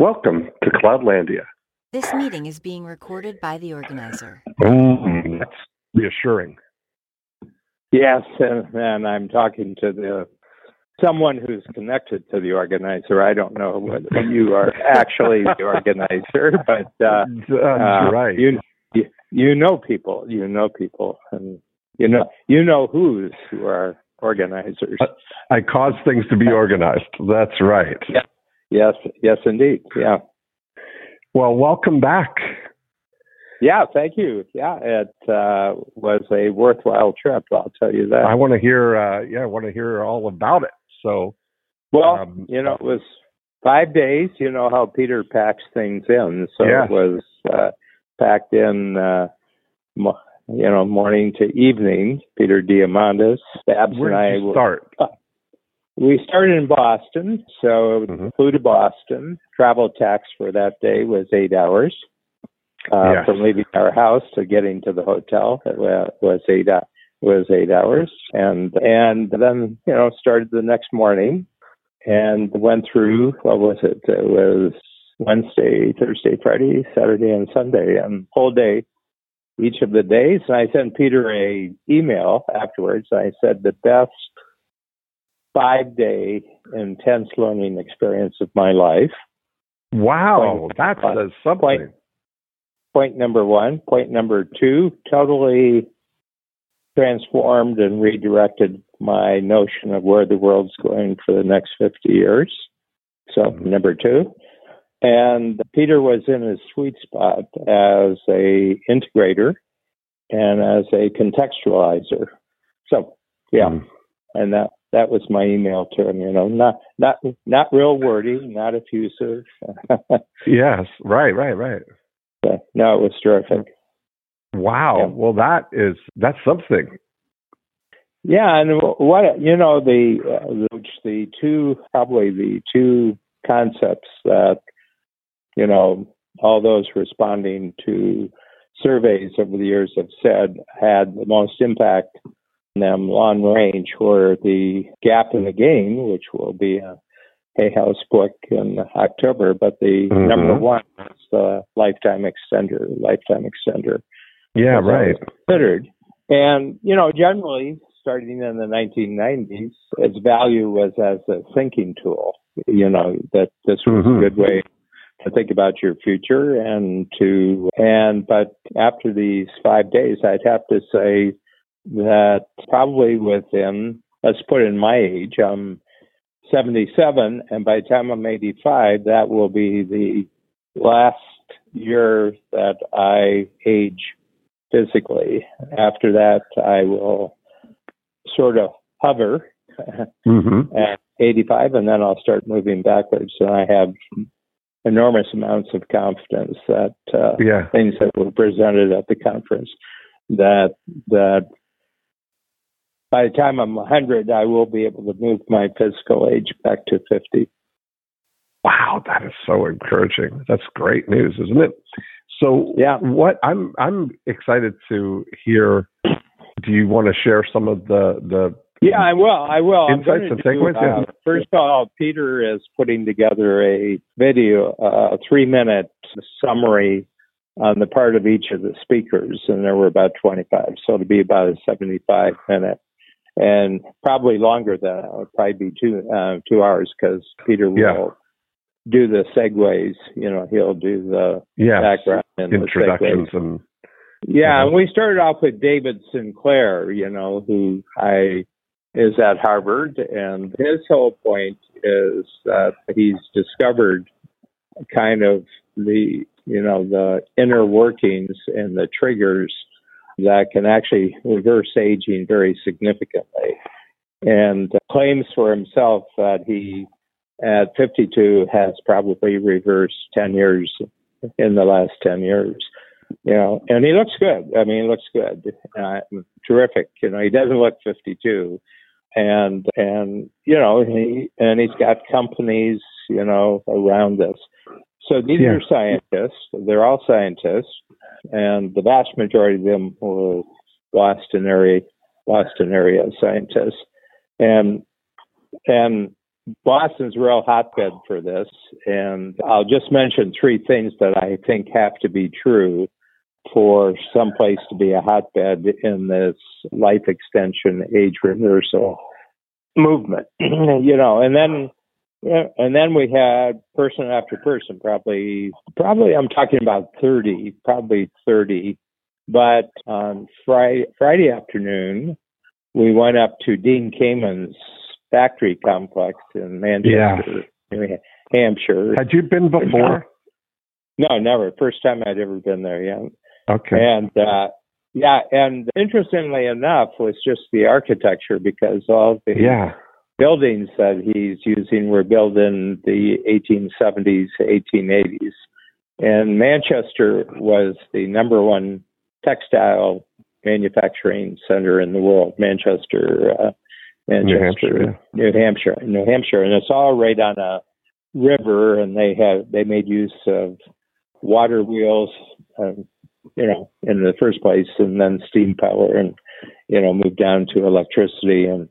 Welcome to Cloudlandia. This meeting is being recorded by the organizer. Mm, that's reassuring. Yes, and, and I'm talking to the someone who's connected to the organizer. I don't know whether you are actually the organizer, but uh, That's uh, right. you, you you know people, you know people, and you know you know who's who are organizers. I cause things to be organized. That's right. Yeah. Yes, yes, indeed. Yeah, Well, welcome back. yeah. Thank you. Yeah, it uh, was a worthwhile trip. I'll tell you that. I want to hear. Uh, yeah, I want to hear all about it. So, Well, Um, you know, it was five days. You know how Peter packs things in, so Yeah. it was uh, packed in. Uh, mo- you know, morning to evening. Peter Diamandis, Babs, and I. you were- start? We started in Boston, so Mhm. flew to Boston. Travel tax for that day was eight hours. Uh, Yes. From leaving our house to getting to the hotel, it was eight was eight hours, and and then you know started the next morning, and went through what was it? It was Wednesday, Thursday, Friday, Saturday, and Sunday, and whole day each of the days. And I sent Peter a email afterwards. I said the best five day intense learning experience of my life. Wow, Point- that says something. point- Point number one. Point number two, totally transformed and redirected my notion of where the world's going for the next 50 years. So, Mhm. number two. And Peter was in his sweet spot as a integrator and as a contextualizer. So, yeah Mm. and that that was my email to him. You know, not not not real wordy, not effusive. Yes, right, right, right. But no, it was terrific. Wow. Yeah. Well, that is that's something. Yeah, and what you know, the uh, the, two probably the two concepts that you know all those responding to surveys over the years have said had the most impact them long range were the gap and the gain, which will be a Hay House book in October, but the Mhm. number one is the lifetime extender, lifetime extender. Yeah, right. Considered. And, you know, generally, starting in the 1990s, its value was as a thinking tool. You know, that this was Mhm. a good way to think about your future and to, and, but after these five days, I'd have to say that probably within, let's put in my age, I'm 77, and by the time I'm 85, that will be the last year that I age physically. After that, I will sort of hover Mm-hmm. at 85, and then I'll start moving backwards. And I have enormous amounts of confidence that uh, Yeah. things that were presented at the conference that that by the time I'm 100, I will be able to move my physical age back to 50. Wow, that is so encouraging. That's great news, isn't it? So, Yeah. what I'm I'm excited to hear. Do you want to share some of the the? Yeah, I will. I will. Insights and takeaways, yeah. uh, First of all, Peter is putting together a video, uh, a three-minute summary on the part of each of the speakers, and there were about 25, so it'll be about a 75 minute, and probably longer than that. It'll probably be two uh, two hours because Peter will do the segues. You know, he'll do the Yeah, background and the introductions and Yeah, Mhm. and we started off with David Sinclair, you know, who I is at Harvard, and his whole point is that he's discovered kind of the you know the inner workings and the triggers that can actually reverse aging very significantly, and claims for himself that he at 52 has probably reversed 10 years in the last 10 years you know, and he looks good. I mean, he looks good, uh, terrific. You know, he doesn't look 52, and and you know, he and he's got companies, you know, around this. So these Yeah. are scientists. They're all scientists, and the vast majority of them were Boston area Boston area scientists, and and Boston's a real hotbed for this, and I'll just mention three things that I think have to be true for some place to be a hotbed in this life extension age reversal movement. you know, and then yeah, and then we had person after person, probably probably I'm talking about thirty, probably thirty. But on Friday Friday afternoon, we went up to Dean Kamen's factory complex in Manchester, yeah. New Hampshire. Had you been before? No, never. First time I'd ever been there. Yeah. Okay. And uh, yeah, and interestingly enough, was just the architecture because all the yeah. Buildings that he's using were built in the 1870s, 1880s, and Manchester was the number one textile manufacturing center in the world. Manchester, uh, Manchester, New Hampshire, New Hampshire, New Hampshire, and it's all right on a river, and they have they made use of water wheels. Um, you know, in the first place, and then steam power, and you know, moved down to electricity and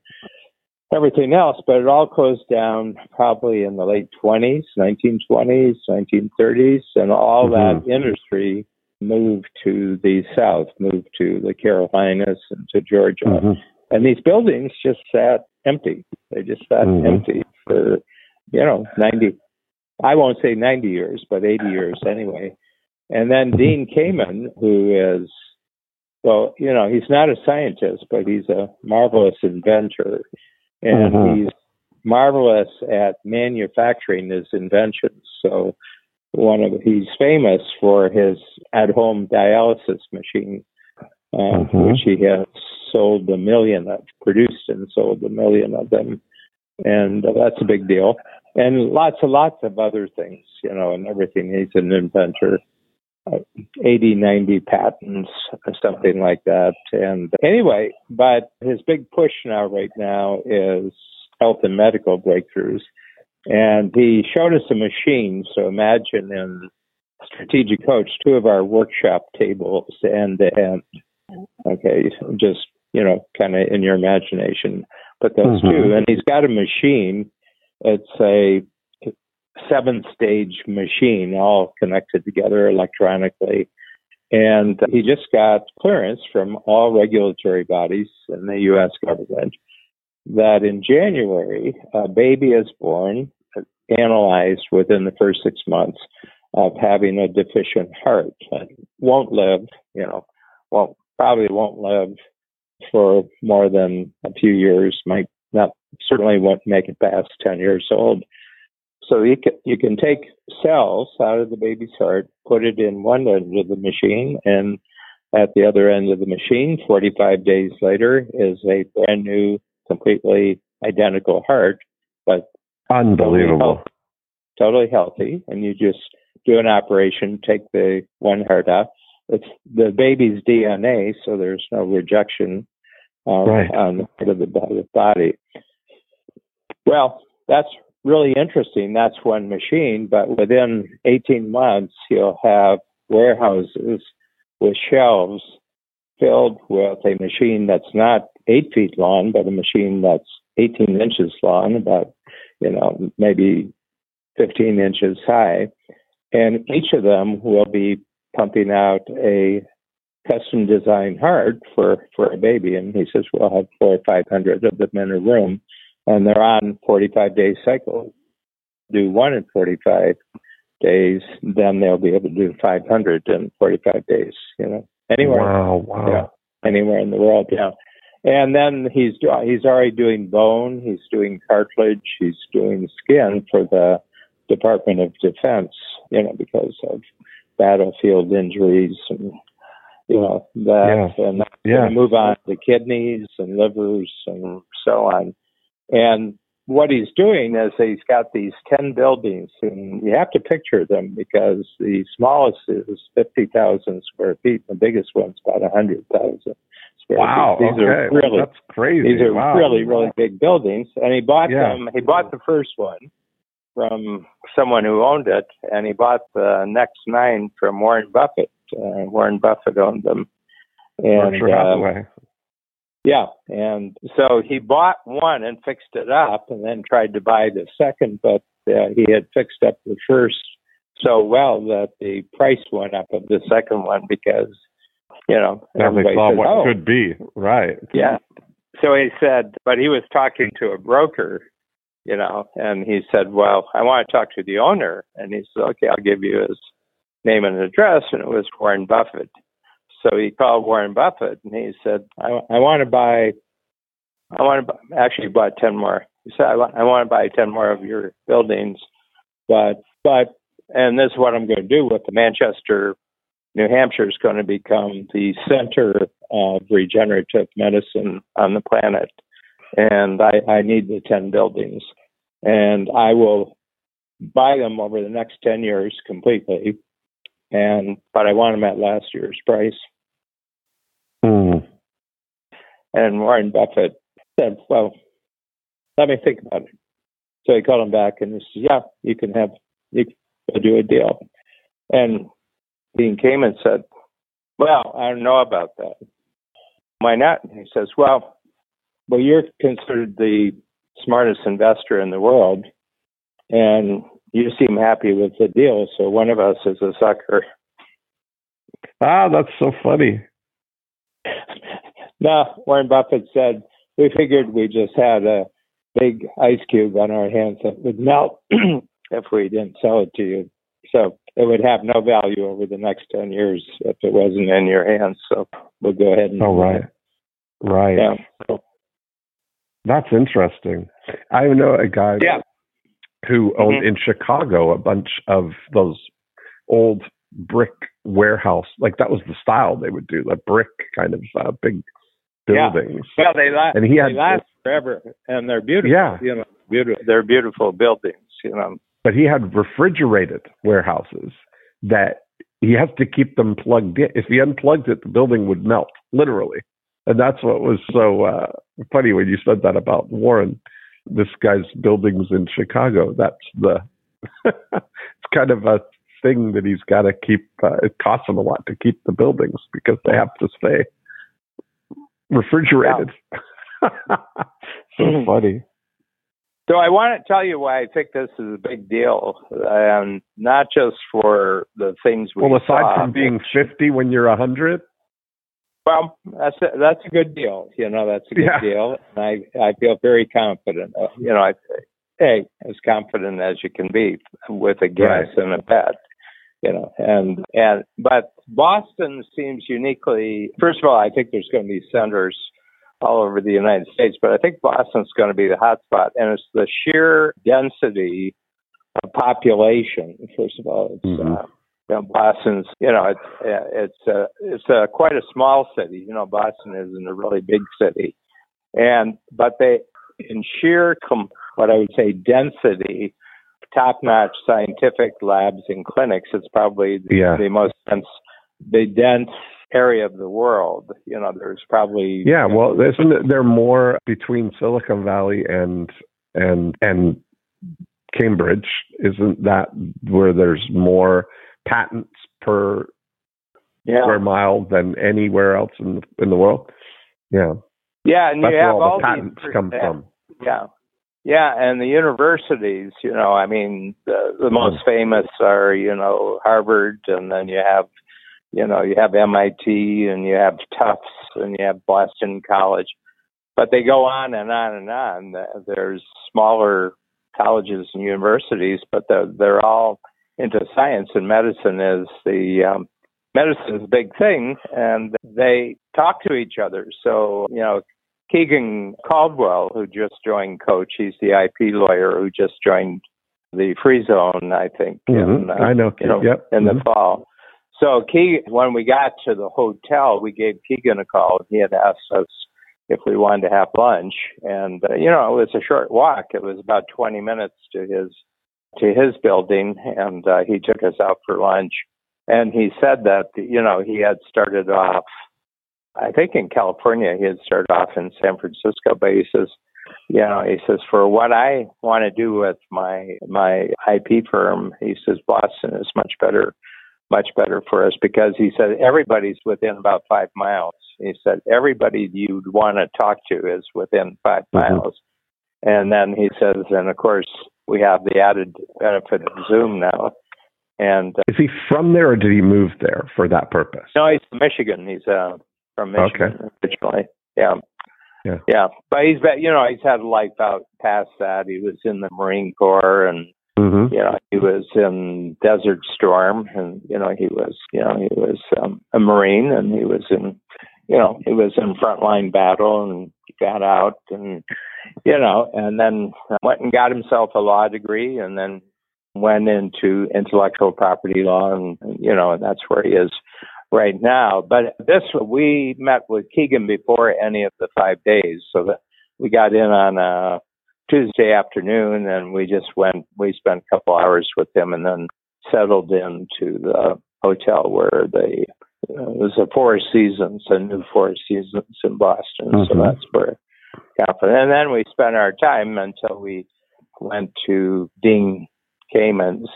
everything else. But it all closed down probably in the late 20s, 1920s, 1930s, and all mm-hmm. that industry moved to the south, moved to the Carolinas and to Georgia. Mm-hmm. And these buildings just sat empty. They just sat mm-hmm. empty for, you know, 90, I won't say 90 years, but 80 years anyway. And then Dean Kamen, who is, well, you know, he's not a scientist, but he's a marvelous inventor. And mm-hmm. he's marvelous at manufacturing his inventions. So one of he's famous for his at-home dialysis machine, uh, mm-hmm. which he has sold a million of, produced and sold a million of them, and uh, that's a big deal. And lots and lots of other things, you know, and everything. He's an inventor. 80, 90 patents, something like that. And anyway, but his big push now, right now, is health and medical breakthroughs. And he showed us a machine. So imagine in Strategic Coach, two of our workshop tables end to end. Okay, just, you know, kind of in your imagination. But those mm-hmm. two, and he's got a machine. It's a seven stage machine all connected together electronically. And he just got clearance from all regulatory bodies in the U.S. government that in January, a baby is born, analyzed within the first six months of having a deficient heart. Won't live, you know, won't, probably won't live for more than a few years, might not, certainly won't make it past 10 years old. So you can, you can take cells out of the baby's heart, put it in one end of the machine, and at the other end of the machine, 45 days later, is a brand new, completely identical heart, but unbelievable, totally healthy. And you just do an operation, take the one heart out. It's the baby's DNA, so there's no rejection um, right. on the part of the body. Well, that's really interesting. That's one machine, but within 18 months, you'll have warehouses with shelves filled with a machine that's not eight feet long, but a machine that's 18 inches long, about, you know, maybe 15 inches high. And each of them will be pumping out a custom designed heart for, for a baby. And he says, we'll have four or 500 of them in a room and they're on 45 day cycles. Do one in 45 days, then they'll be able to do 500 in 45 days. You know, anywhere. Wow, wow. Yeah, anywhere in the world. Yeah. And then he's he's already doing bone. He's doing cartilage. He's doing skin for the Department of Defense. You know, because of battlefield injuries and you know that, yeah. and yeah. move on to kidneys and livers and so on. And what he's doing is he's got these 10 buildings, and you have to picture them because the smallest is 50,000 square feet, the biggest one's about 100,000 Wow, feet. These okay. are really, That's crazy. These are wow. really, really big buildings. And he bought yeah. them, he bought the first one from someone who owned it, and he bought the next nine from Warren Buffett. Uh, Warren Buffett owned them. And, Berkshire Hathaway. Yeah, and so he bought one and fixed it up, and then tried to buy the second, but uh, he had fixed up the first so well that the price went up of the second one because you know Now everybody saw what oh, could be. Right. yeah. So he said, but he was talking to a broker, you know, and he said, well, I want to talk to the owner, and he said, okay, I'll give you his name and address, and it was Warren Buffett. So he called Warren Buffett, and he said, I, I want to buy. I want to buy, actually bought ten more. He said, I, I want to buy ten more of your buildings, but but and this is what I'm going to do with the Manchester, New Hampshire is going to become the center of regenerative medicine on the planet, and I, I need the ten buildings, and I will buy them over the next ten years completely, and but I want them at last year's price. Hmm. And Warren Buffett said, "Well, let me think about it." So he called him back and he said, "Yeah, you can have you can do a deal." And Dean Kamen said, "Well, I don't know about that. Why not?" And he says, "Well, well, you're considered the smartest investor in the world, and you seem happy with the deal. So one of us is a sucker." Ah, that's so funny. no, Warren Buffett said, we figured we just had a big ice cube on our hands that would melt if we didn't sell it to you. So it would have no value over the next 10 years if it wasn't in your hands. So we'll go ahead and. Oh, right. Right. Yeah. That's interesting. I know a guy yeah. Who owned Mhm. in Chicago a bunch of those old brick warehouse. Like that was the style they would do, like brick kind of uh, big Yeah. buildings. Well, they last, And he had, they last forever and they're beautiful. yeah, You know, beautiful. They're beautiful buildings, you know. but he had refrigerated warehouses that he has to keep them plugged in. If he unplugged it, the building would melt, literally. And that's what was so uh, funny when you said that about Warren. This guy's buildings in Chicago. That's the. it's kind of a thing that he's got to keep. Uh, it costs him a lot to keep the buildings because they have to stay refrigerated. so Mhm. funny. So I want to tell you why I think this is a big deal, and not just for the things we Well, aside saw. from being 50 when you're a 100, Well, that's a, that's a good deal. You know, that's a good Yeah. deal, and I I feel very confident. Uh, you know, I hey, as confident as you can be with a guess Right. and a bet. You know, and and but Boston seems uniquely. First of all, I think there's going to be centers all over the United States, but I think Boston's going to be the hot spot, and it's the sheer density of population. First of all, it's Mhm. uh, you know, Boston's, you know, it's it's uh, it's uh, quite a small city. You know, Boston isn't a really big city, and but they, in sheer com- what I would say density, top-notch scientific labs and clinics, it's probably the, Yeah. the most dense, the dense area of the world. You know, there's probably Yeah, you know, well, isn't there more between Silicon Valley and and and Cambridge? Isn't that where there's more patents per yeah, square mile than anywhere else in the, in the world? Yeah, yeah, and that's you have all all the patents these, come yeah. from. Yeah. Yeah, and the universities, you know, I mean, the, the most Mm. famous are, you know, Harvard, and then you have, you know, you have MIT, and you have Tufts, and you have Boston College. But they go on and on and on. There's smaller colleges and universities, but they're, they're all into science, and medicine is the um, medicine is a big thing, and they talk to each other. So, you know, Keegan Caldwell, who just joined Coach, he's the IP lawyer who just joined the Free Zone, I think, Mhm. in, uh, I know. you know, yep. in the Mhm. fall. So Keegan, when we got to the hotel, we gave Keegan a call. He had asked us if we wanted to have lunch, and uh, you know, it was a short walk. It was about 20 minutes to his to his building, and uh, he took us out for lunch. And he said that you know he had started off I think in California he had started off in San Francisco, but he says, you know, he says for what I want to do with my my IP firm, he says Boston is much better, much better for us because he said everybody's within about five miles. He said everybody you'd want to talk to is within 5 Mhm. miles. And then he says, and of course we have the added benefit of Zoom now. And uh, Is he from there or did he move there for that purpose? no, he's from Michigan. He's uh, from Michigan originally. Yeah. Yeah. Yeah. But he's been, you know, he's had a life out past that. He was in the Marine Corps and Mm-hmm. you know, he was in Desert Storm, and you know, he was, you know, he was um, a Marine, and he was in, you know, he was in frontline battle, and got out, and you know, and then went and got himself a law degree, and then went into intellectual property law, and you know, and that's where he is right now. But this, we met with Keegan before any of the five days, so that we got in on a Tuesday afternoon, and we just went. We spent a couple hours with him, and then settled into the hotel where they. Uh, it was a Four Seasons, a new Four Seasons in Boston, so Mhm. that's where. it happened. And then we spent our time until we went to Dean Kamen's.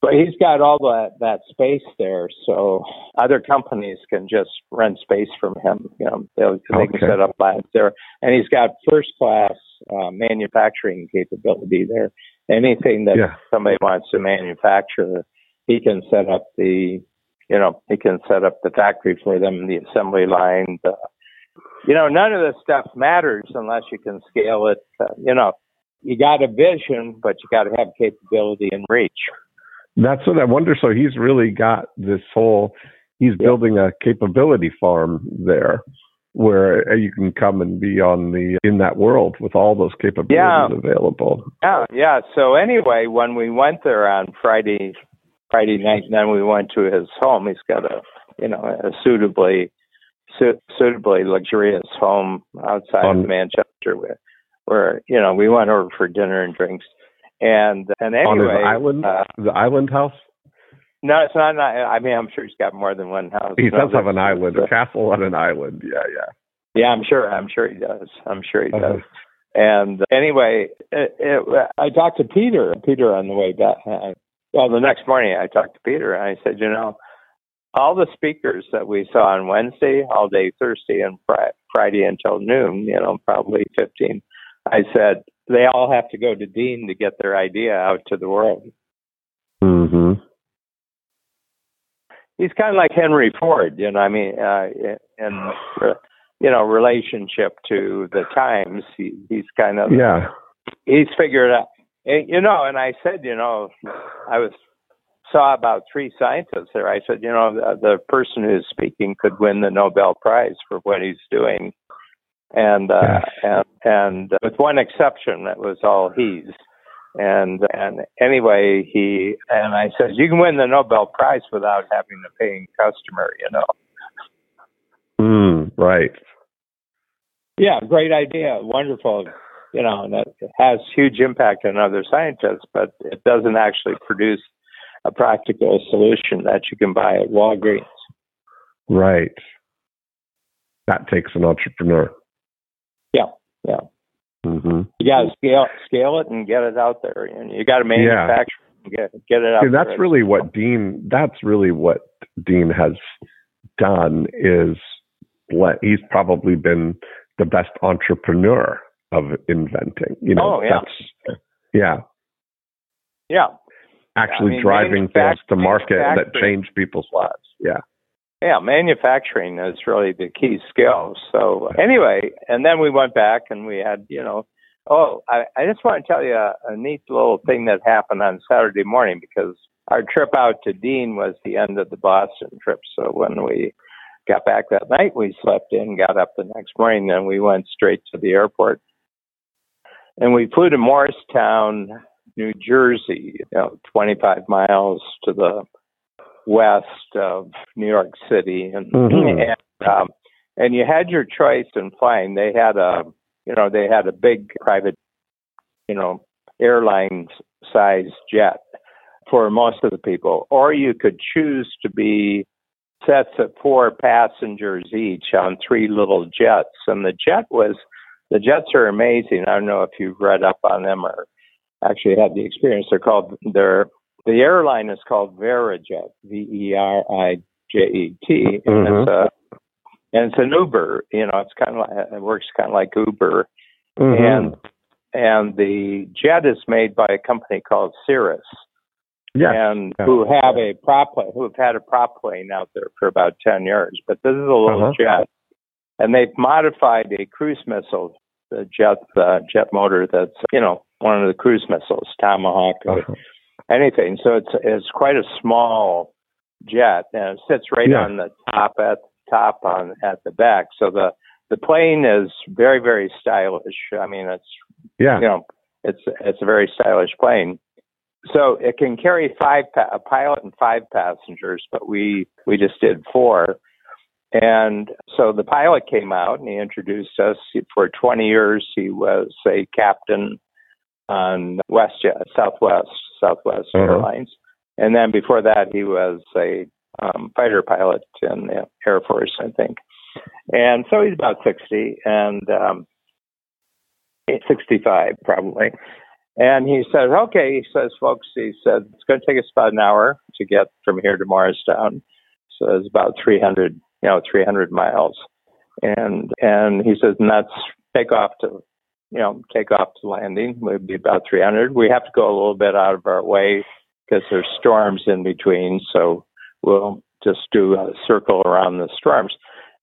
But he's got all that that space there, so other companies can just rent space from him. You know, they'll, they can set up labs there, and he's got first class uh, manufacturing capability there. Anything that Yeah. somebody wants to manufacture, he can set up the, you know, he can set up the factory for them, the assembly line. The, you know, none of this stuff matters unless you can scale it. Uh, you know, you got a vision, but you got to have capability and reach. That's what I wonder. So he's really got this whole. He's Yeah. building a capability farm there, where you can come and be on the in that world with all those capabilities Yeah. available. Yeah, yeah. So anyway, when we went there on Friday, Friday night, and then we went to his home. He's got a, you know, a suitably, su- suitably luxurious home outside On- of Manchester, where, where you know we went over for dinner and drinks, and and on his anyway, island, uh, the island house. no, it's not. not I mean, I'm sure he's got more than one house. He does have an island, a castle on an island. Yeah, yeah. Yeah, I'm sure. I'm sure he does. I'm sure he Uh-huh. does. And anyway, it, it, I talked to Peter. Peter on the way back. Uh, well, the next morning I talked to Peter, and I said, you know, all the speakers that we saw on Wednesday, all day Thursday, and Fri- Friday until noon, you know, probably 15. I said they all have to go to Dean to get their idea out to the world. Mm-hmm. He's kind of like Henry Ford, you know. I mean, uh, in you know relationship to the times, he, he's kind of Yeah. he's figured out. And, You know, and I said, you know, I was saw about three scientists there. I said, you know, the, the person who's speaking could win the Nobel Prize for what he's doing, and uh, and and with one exception, that was all he's. And and anyway, he and I said, you can win the Nobel Prize without having a paying customer. You know. Mm, right. Yeah, great idea. Wonderful. You know, and that has huge impact on other scientists, but it doesn't actually produce a practical solution that you can buy at Walgreens. Right. That takes an entrepreneur. Yeah, yeah. Mm-hmm. You got to scale scale it and get it out there, and you got to manufacture and get get it out. That's there. really what Dean. That's really what Dean has done. Is let he's probably been the best entrepreneur of inventing. You know, Oh, yeah. that's yeah, yeah. actually I mean, driving things to market that change people's lives. Yeah. Yeah, manufacturing is really the key skill. So anyway, and then we went back and we had, you know, oh, I, I just want to tell you a, a neat little thing that happened on Saturday morning because our trip out to Dean was the end of the Boston trip. So when we got back that night, we slept in, got up the next morning, then we went straight to the airport. And we flew to Morristown, New Jersey, you know, 25 miles to the west of New York City, and Mhm. and, um, and you had your choice in flying. They had a you know they had a big private you know airline size jet for most of the people, or you could choose to be sets of four passengers each on three little jets, and the jet was the jets are amazing. I don't know if you've read up on them or actually had the experience. They're called they're the airline is called Verijet, V E R I J E T, and it's a and it's an Uber. You know, it's kind of like it works kind of like Uber, Mhm. and and the jet is made by a company called Cirrus, yes. and yeah. who have a prop plane, who have had a prop plane out there for about ten years. But this is a little Uh-huh. jet, and they've modified a cruise missile, the jet uh, jet motor that's you know one of the cruise missiles, Tomahawk or Uh-huh. anything. So it's it's quite a small jet, and it sits right Yeah. on the top at top on at the back. So the the plane is very very stylish. I mean, it's Yeah. you know it's it's a very stylish plane. So it can carry five pa- a pilot and five passengers, but we we just did four. And so the pilot came out and he introduced us. For 20 years, he was a captain on WestJet, Southwest, Southwest Uh-huh. Airlines. And then before that, he was a um, fighter pilot in the Air Force, I think. And so he's about 60 and um, 65 probably. And he says, okay, he says, folks, he said, it's going to take us about an hour to get from here to Morristown. So it's about 300, you know, 300 miles. And, and he says, and that's take off to, you know, take off to landing would be about 300. We have to go a little bit out of our way because there's storms in between. So we'll just do a circle around the storms.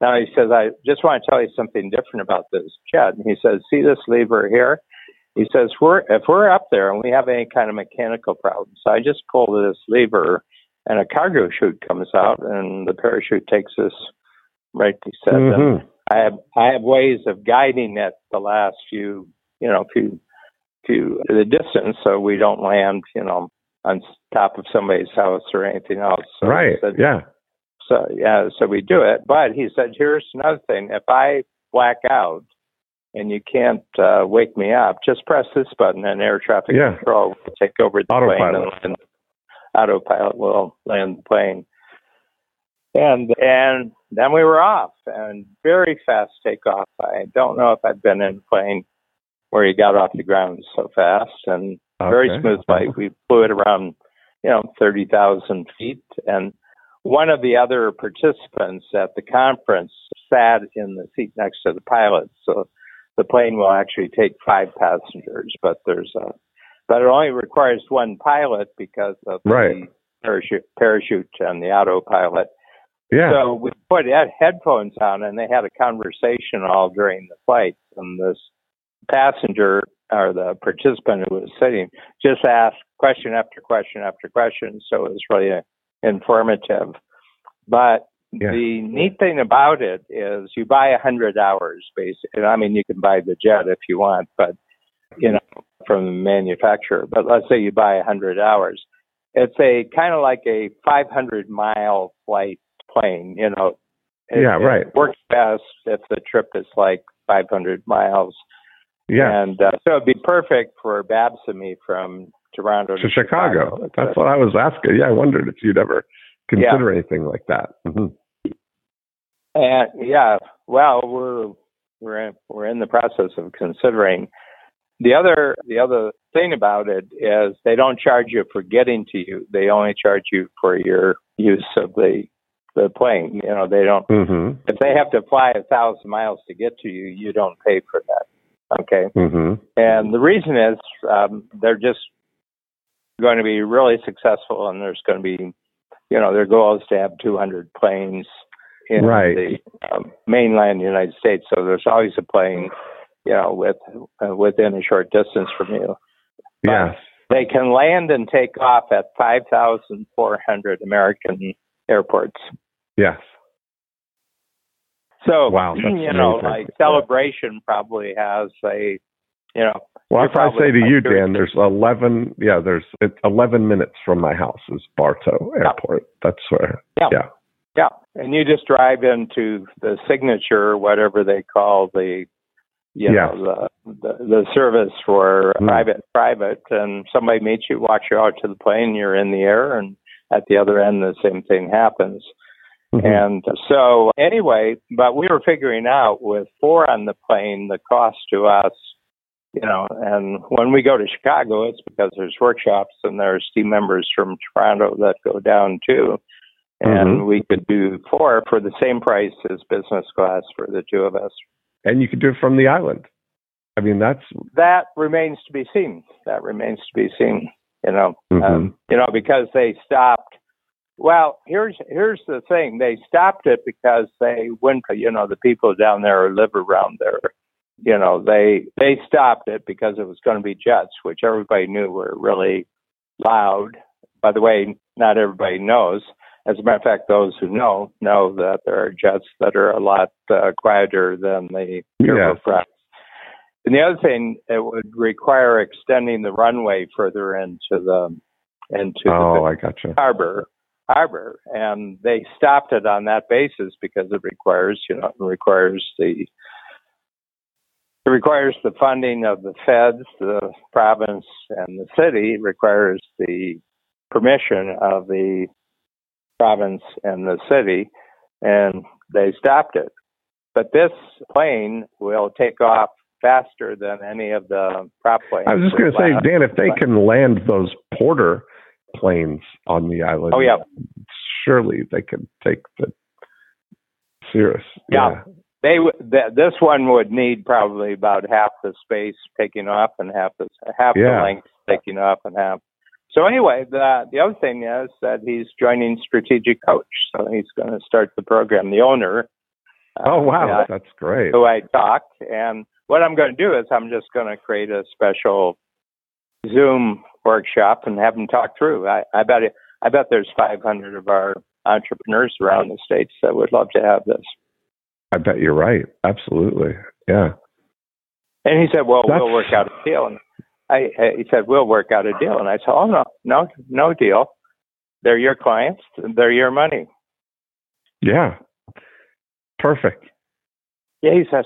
Now he says, I just want to tell you something different about this jet. And he says, see this lever here? He says, we're, if we're up there and we have any kind of mechanical problems, I just pull this lever and a cargo chute comes out and the parachute takes us right, he said. And Mhm. I have, I have ways of guiding it the last few, you know, few, few, the distance so we don't land, you know, on top of somebody's house or anything else. So right. said, Yeah. so yeah, so we do it. But he said, here's another thing: if I black out and you can't uh, wake me up, just press this button, and air traffic Yeah. control will take over the plane and, and autopilot will land the plane. And and then we were off, and very fast takeoff. I don't know if I've been in a plane where you got off the ground so fast, and very smooth flight. We flew it around, you know, 30,000 feet. And one of the other participants at the conference sat in the seat next to the pilot. So the plane will actually take five passengers, but there's a, but it only requires one pilot because of Right. the parachute, parachute and the autopilot. Yeah. So we put head- headphones on, and they had a conversation all during the flight. And this passenger or the participant who was sitting just asked question after question after question. So it was really informative. But Yeah. the neat thing about it is you buy a hundred hours, basically. I mean, you can buy the jet if you want, but you know, from the manufacturer. But let's say you buy a hundred hours. It's a kind of like a 500 mile flight plane. You know, It- Yeah, it right. works best if the trip is like 500 miles. yeah. And uh, so it'd be perfect for Babs and me from Toronto to, to Chicago. It's That's what I was asking. Yeah, I wondered if you'd ever consider anything like that. hmm And yeah, well, we're we're in, we're in the process of considering. The other the other thing about it is they don't charge you for getting to you. They only charge you for your use of the the plane. You know, they don't. hmm If they have to fly a thousand miles to get to you, you don't pay for that. Okay. hmm And the reason is um, they're just going to be really successful, and there's going to be, you know, their goal is to have 200 planes in Right. the um, mainland United States. So there's always a plane, you know, with uh, within a short distance from you. Yes. They can land and take off at 5,400 American airports. Yes. So, Wow, you know, amazing. like Celebration probably has a, you know, Well, if I say to you, Dan, there's 11, yeah, there's it's 11 minutes from my house is Bartow Airport. That's where, Yeah. yeah. Yeah, and you just drive into the signature, whatever they call the, you Yeah. know, the, the the service for Hmm. private private, and somebody meets you, walks you out to the plane, you're in the air, and at the other end, the same thing happens. Mhm. And so, anyway, but we were figuring out with four on the plane, the cost to us, you know, and when we go to Chicago, it's because there's workshops and there's team members from Toronto that go down too. and Mhm. we could do four for the same price as business class for the two of us. And you could do it from the island. I mean, that's That remains to be seen. That remains to be seen. You know, mhm. um, you know, because they stopped. Well, here's here's the thing: they stopped it because they went. You know, the people down there who live around there. You know, they they stopped it because it was going to be jets, which everybody knew were really loud. By the way, not everybody knows. As a matter of fact, those who know know that there are jets that are a lot uh, quieter than the turboprops. And the other thing, it would require extending the runway further into the into oh, the I gotcha. harbor harbor, and they stopped it on that basis because it requires you know it requires the it requires the funding of the feds, the province, and the city. It requires the permission of the province and the city, and they stopped it. But this plane will take off faster than any of the prop planes. I was just going to say, Dan, if they can land those porter planes on the island, Oh, yeah. surely they could take the Cirrus. Yeah. they w- th- this one would need probably about half the space taking off and half the half Yeah. the length taking off and half. So anyway, the the other thing is that he's joining Strategic Coach, so he's going to start the program. The owner. uh, Oh wow, yeah, that's great. who I talked, and what I'm going to do is I'm just going to create a special Zoom workshop and have them talk through. I, I bet it, I bet there's 500 of our entrepreneurs around the states that would love to have this. I bet you're right. Absolutely. Yeah. And he said, "Well, That's- we'll work out a deal." And I, I- he said, "We'll work out a deal." And I said, "Oh no, no, no deal. They're your clients. They're your money." Yeah. Perfect. Yeah, he says,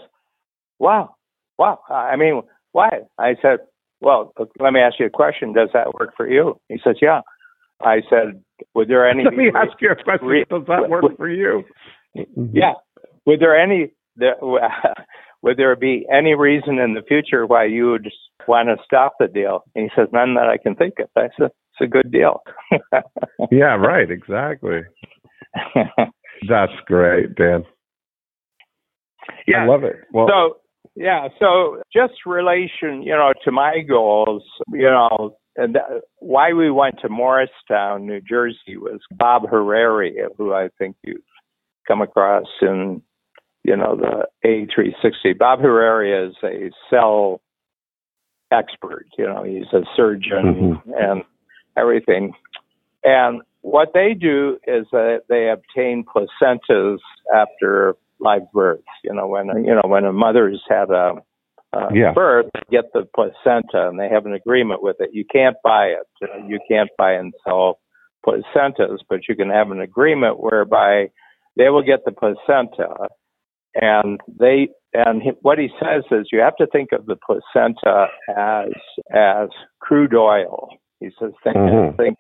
"Wow, wow." I mean, why? I said, "Well, let me ask you a question. Does that work for you?" He says, "Yeah." I said, "Would there any?" Let me ask you a question. re- Does that work for you? Yeah. Would there any? There, would there be any reason in the future why you would want to stop the deal? And he says, "None that I can think of." I said, "It's a good deal." Yeah, right. Exactly. That's great, Dan. yeah. I love it. Well, so yeah, so just relation, you know, to my goals, you know, and that, why we went to Morristown, New Jersey, was Bob Hariri, who I think you've come across in, you know, the A360. Bob Hariri is a cell expert. You know, he's a surgeon and everything. And what they do is that they obtain placentas after live birth. You know, when you know when a mother's had a, a Yeah. birth, get the placenta, and they have an agreement with it. You can't buy it. Uh, You can't buy and sell placentas, but you can have an agreement whereby they will get the placenta, and they and what he says is you have to think of the placenta as as crude oil. He says think Mhm. think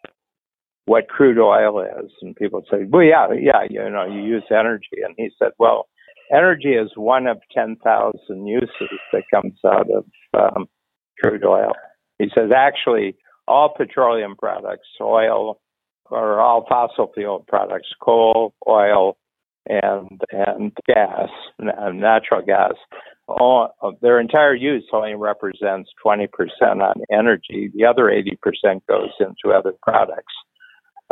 what crude oil is, and people say, well, yeah, yeah, you know, you use energy, and he said, well, energy is one of ten thousand uses that comes out of um, crude oil. He says actually all petroleum products, oil, or all fossil fuel products, coal, oil, and and gas, natural gas, all their entire use only represents 20% on energy. The other 80% goes into other products.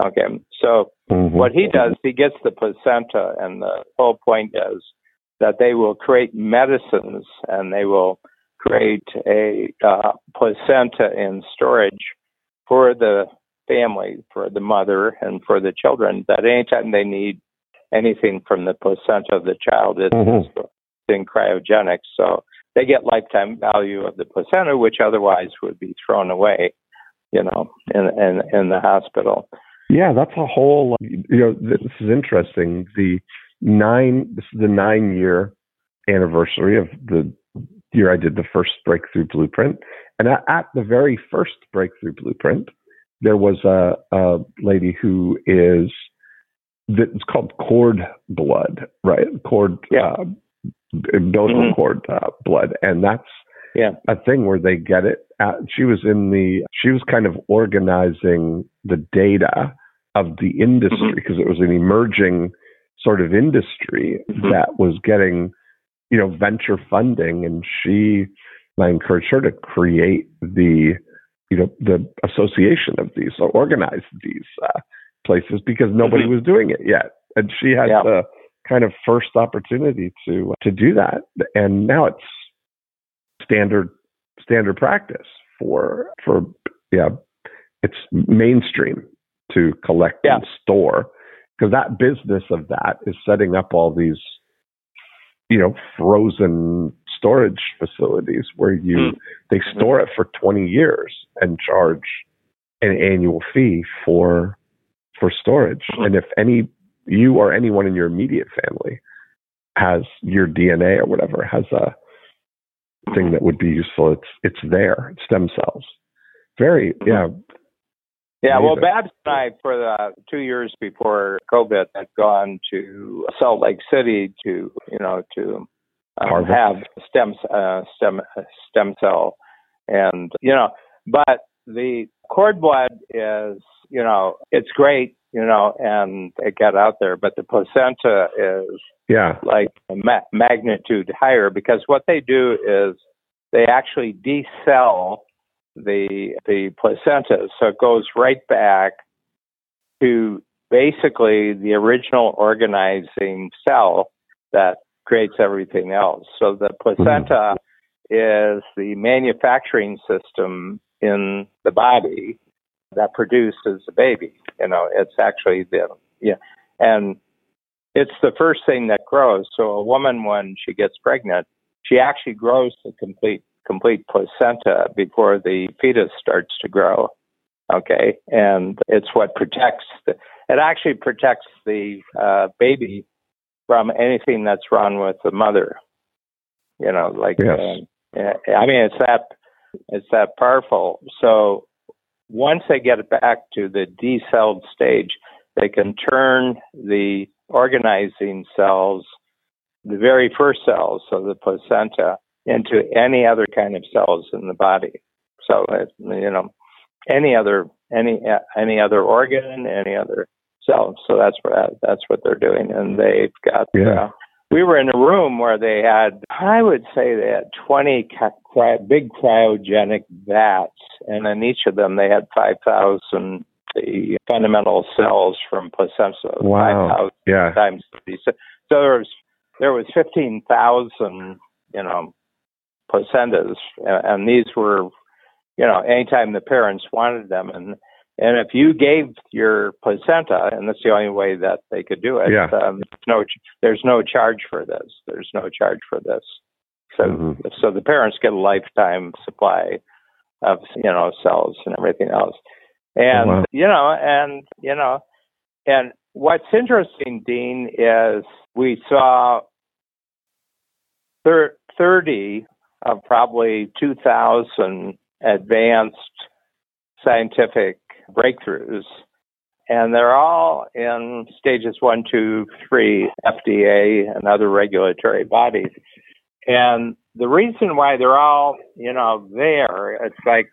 Okay, so mhm. what he does, he gets the placenta, and the whole point is that they will create medicines and they will create a uh, placenta in storage for the family, for the mother, and for the children. That anytime they need anything from the placenta of the child, it's Mhm. in cryogenics. So they get lifetime value of the placenta, which otherwise would be thrown away, you know, in in, in the hospital. Yeah, that's a whole. You know, this is interesting. The nine. This is the nine year anniversary of the year I did the first breakthrough blueprint, and at, at the very first breakthrough blueprint, there was a, a lady who is. It's called cord blood, right? Cord, Yeah. uh, umbilical Mhm. cord uh, blood, and that's Yeah. a thing where they get it. At, she was in the. She was kind of organizing the data of the industry because it was an emerging sort of industry Mhm. that was getting, you know, venture funding. And she, I encouraged her to create the, you know, the association of these or organize these uh, places because nobody Mhm. was doing it yet. And she had Yeah. the kind of first opportunity to to do that. And now it's standard standard practice for for yeah it's mainstream to collect Yeah. and store because that business of that is setting up all these you know frozen storage facilities where you Mm. they store it for 20 years and charge an annual fee for for storage. And if any you or anyone in your immediate family has your DNA or whatever has a thing that would be useful it's it's there stem cells. Very yeah. Yeah, well, Babs and I, for the two years before COVID, had gone to Salt Lake City to, you know, to um, have stem uh, stem stem cell, and you know, but the cord blood is, you know, it's great, you know, and it got out there, but the placenta is yeah. like a ma- magnitude higher because what they do is they actually decell the the placenta, so it goes right back to basically the original organizing cell that creates everything else. So the mm-hmm. placenta is the manufacturing system in the body that produces the baby. You know, it's actually the yeah, and it's the first thing that grows. So a woman, when she gets pregnant, she actually grows the complete complete placenta before the fetus starts to grow. Okay, and it's what protects. The, it actually protects the uh, baby from anything that's wrong with the mother. You know, like Yes. yeah, I mean, it's that it's that powerful. So once they get it back to the decelled stage, they can turn the organizing cells, the very first cells, so the placenta, into any other kind of cells in the body. So it, you know, any other any uh, any other organ, any other cell. So that's what uh, that's what they're doing, and they've got. Yeah. We were in a room where they had, I would say, they had 20 cry- big cryogenic vats, and in each of them they had 5,000 the fundamental cells from placenta. Wow. 5,000 yeah times 30. So, so there was there was 15,000, you know, placentas, and, and these were, you know, anytime the parents wanted them, and and if you gave your placenta, and that's the only way that they could do it, Yeah. um, there's no there's no charge for this. There's no charge for this. So Mhm. so the parents get a lifetime supply of you know cells and everything else, and Oh, wow. you know, and you know, and what's interesting, Dean, is we saw thir- 30 of probably 2,000 advanced scientific breakthroughs. And they're all in stages one, two, three, FDA and other regulatory bodies. And the reason why they're all, you know, there, it's like,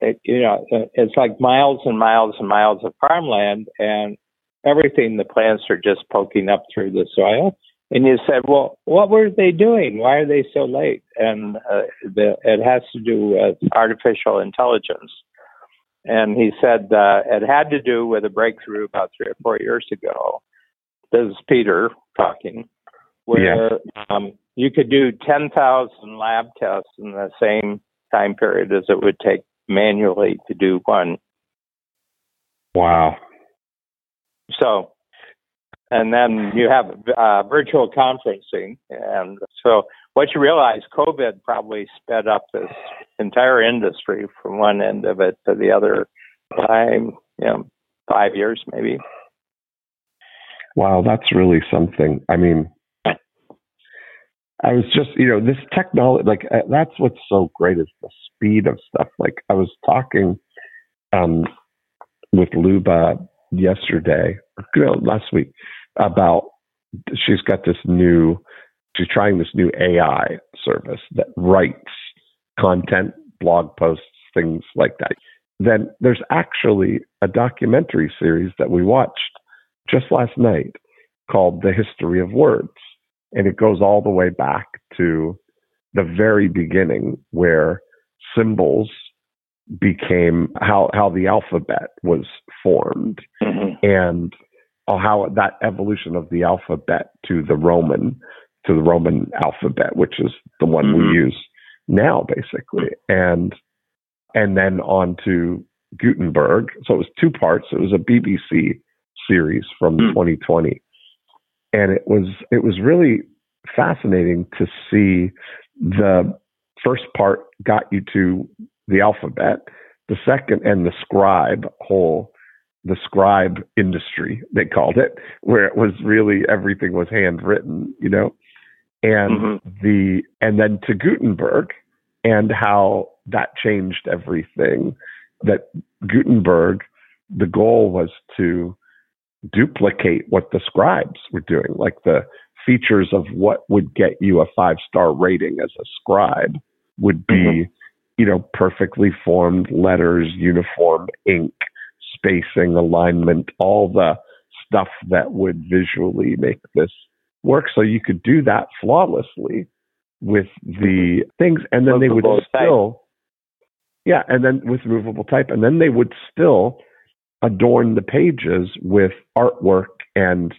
it, you know, it's like miles and miles and miles of farmland, and everything the plants are just poking up through the soil. And you said, well, what were they doing? Why are they so late? And uh, the, it has to do with artificial intelligence. And he said uh, it had to do with a breakthrough about three or four years ago. This is Peter talking, where um, you could do 10,000 lab tests in the same time period as it would take manually to do one. wow So, and then you have uh, virtual conferencing. And so, what you realize, COVID probably sped up this entire industry from one end of it to the other by, you know, five years maybe. Wow, that's really something. I mean, I was just, you know, this technology, like, uh, that's what's so great is the speed of stuff. Like, I was talking um, with Luba yesterday, last week, about she's got this new, she's trying this new AI service that writes content, blog posts, things like that. then there's actually a documentary series that we watched just last night called The History of Words. And it goes all the way back to the very beginning where symbols became how, how the alphabet was formed Mhm. and how that evolution of the alphabet to the Roman to the Roman alphabet, which is the one Mhm. we use now, basically, and and then on to Gutenberg. So it was two parts. It was a BBC series from Hmm. 2020, and it was it was really fascinating to see the first part got you to the alphabet, the second and the scribe whole the scribe industry they called it where it was really everything was handwritten you know and Mhm. the and then to gutenberg and how that changed everything that gutenberg the goal was to duplicate what the scribes were doing like the features of what would get you a five star rating as a scribe would be Mhm. you know perfectly formed letters uniform ink spacing, alignment, all the stuff that would visually make this work. So you could do that flawlessly with the things, and then they would Movable type. still, yeah, and then with movable type, and then they would still adorn the pages with artwork and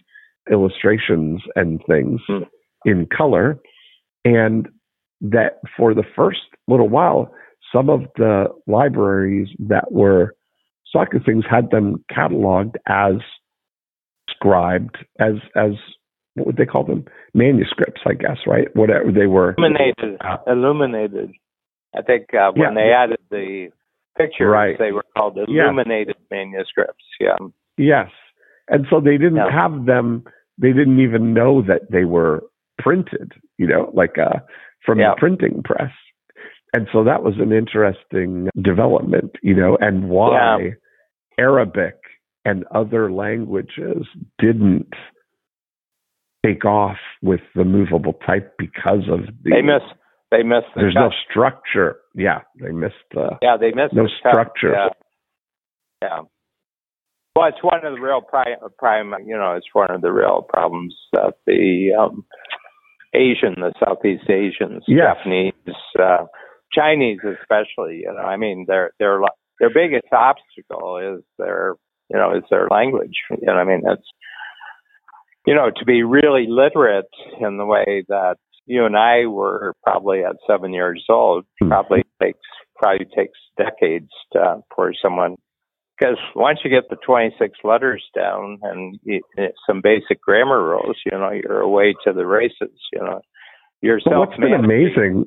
illustrations and things Hmm. in color, and that for the first little while, some of the libraries that were soccer things had them cataloged as scribed as as what would they call them manuscripts i guess right whatever they were illuminated. Uh, illuminated. I think uh, when Yeah. they added the pictures, Right. they were called illuminated manuscripts. Yeah. yes and so they didn't Yeah. have them they didn't even know that they were printed you know like uh from Yeah. the printing press and so that was an interesting development you know and why arabic and other languages didn't take off with the movable type because of the They miss. They miss the. there's cut. no structure yeah they missed uh Yeah, they missed no the structure. Yeah. yeah. Well, it's one of the real prime, prime. You know, it's one of the real problems that the um, Asian, the Southeast Asians, Yes. Japanese, uh, Chinese, especially. You know, I mean, their their their biggest obstacle is their you know is their language. You know, I mean, that's you know to be really literate in the way that you and I were probably at seven years old Hmm. probably takes probably takes decades to, for someone because once you get the 26 letters down and you, some basic grammar rules, you know, you're away to the races. You know, you're But what's been amazing,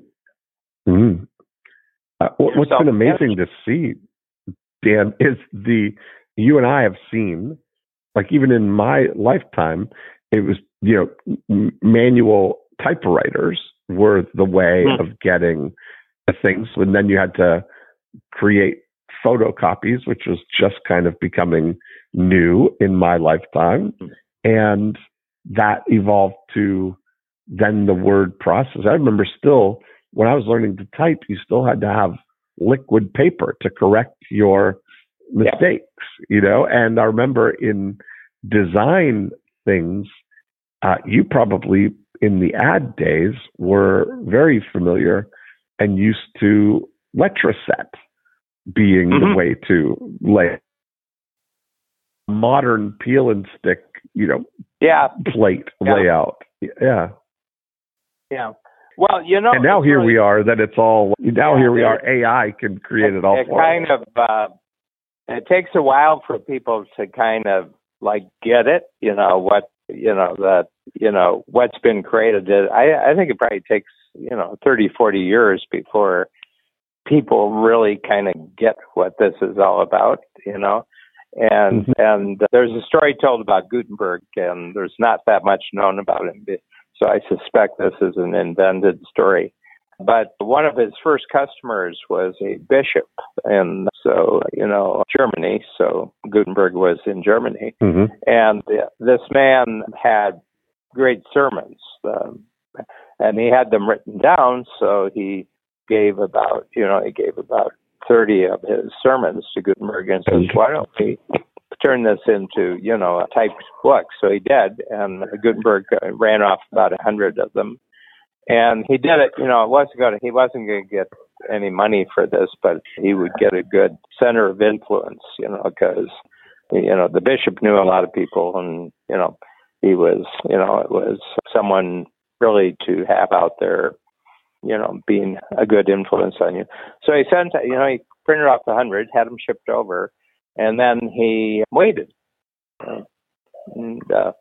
mm, uh, what- what's been amazing to see, Dan, is the you and I have seen, like even in my lifetime, it was you know manual typewriters were the way Hmm. of getting the things, and then you had to create photocopies, which was just kind of becoming new in my lifetime, Hmm. and that evolved to then the word process. I remember still when I was learning to type, you still had to have liquid paper to correct your mistakes, you know. And I remember in design things, uh, you probably in the ad days were very familiar and used to Letraset being the Mhm. way to lay modern peel and stick, you know, Yeah, plate Yeah. layout. Yeah. yeah. Well, you know, and now here really- we are that it's all now Yeah, here we are AI can create it all it for kind us. of uh, it takes a while for people to kind of like get it you know what you know that you know what's been created i i think it probably takes you know thirty forty years before people really kind of get what this is all about you know and Mhm. and there's a story told about gutenberg and there's not that much known about him so i suspect this is an invented story. But one of his first customers was a bishop and so you know germany. So gutenberg was in germany. Hmm and this man had great sermons um, and he had them written down. So he gave about you know he gave about 30 of his sermons to Gutenberg and says, why don't we turn this into, you know, a typed book? So he did, and Gutenberg uh, ran off about a hundred of them. And he did it, you know, it wasn't going to, he wasn't going to get any money for this, but he would get a good center of influence, you know, because, you know, the bishop knew a lot of people and, you know, he was, you know, it was someone really to have out there you know, being a good influence on you. So he sent, you know, he printed off the hundred, had them shipped over, and then he waited. And, uh,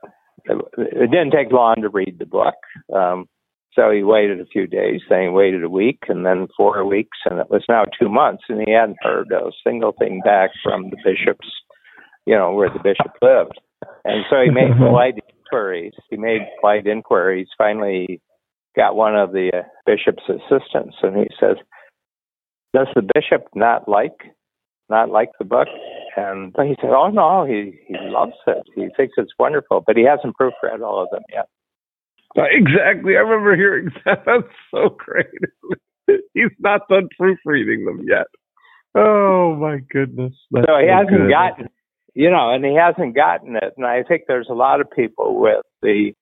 it didn't take long to read the book. Um, so he waited a few days, then he waited a week, and then four weeks, and it was now two months, and he hadn't heard a single thing back from the bishops, you know, where the bishop lived. And so he made polite inquiries. He made polite inquiries. Finally, got one of the bishop's assistants, and he says, "Does the bishop not like not like the book?" And he said, "Oh no, he he loves it. He thinks it's wonderful, but he hasn't proofread all of them yet." Uh, exactly. I remember hearing that. That's so great. He's not done proofreading them yet. Oh my goodness. That's so he so hasn't good. gotten, you know, and he hasn't gotten it. And I think there's a lot of people with the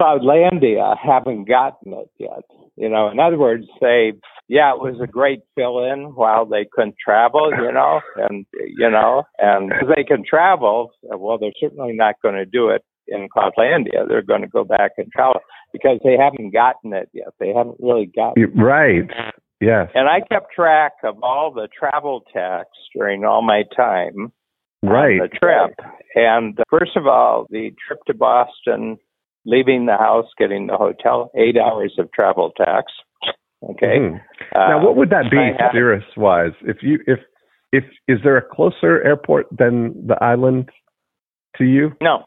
Cloudlandia haven't gotten it yet. You know, in other words, they, yeah, it was a great fill in while they couldn't travel, you know, and, you know, and they can travel, well, they're certainly not going to do it in Cloudlandia. They're going to go back and travel because they haven't gotten it yet. They haven't really gotten it. Right. Yes. And I kept track of all the travel tax during all my time. Right. the trip. And uh, first of all, the trip to Boston leaving the house, getting the hotel, eight hours of travel tax. Okay. Mm-hmm. Now, what would that be, Cirrus wise? If you if if is there a closer airport than the island to you? No,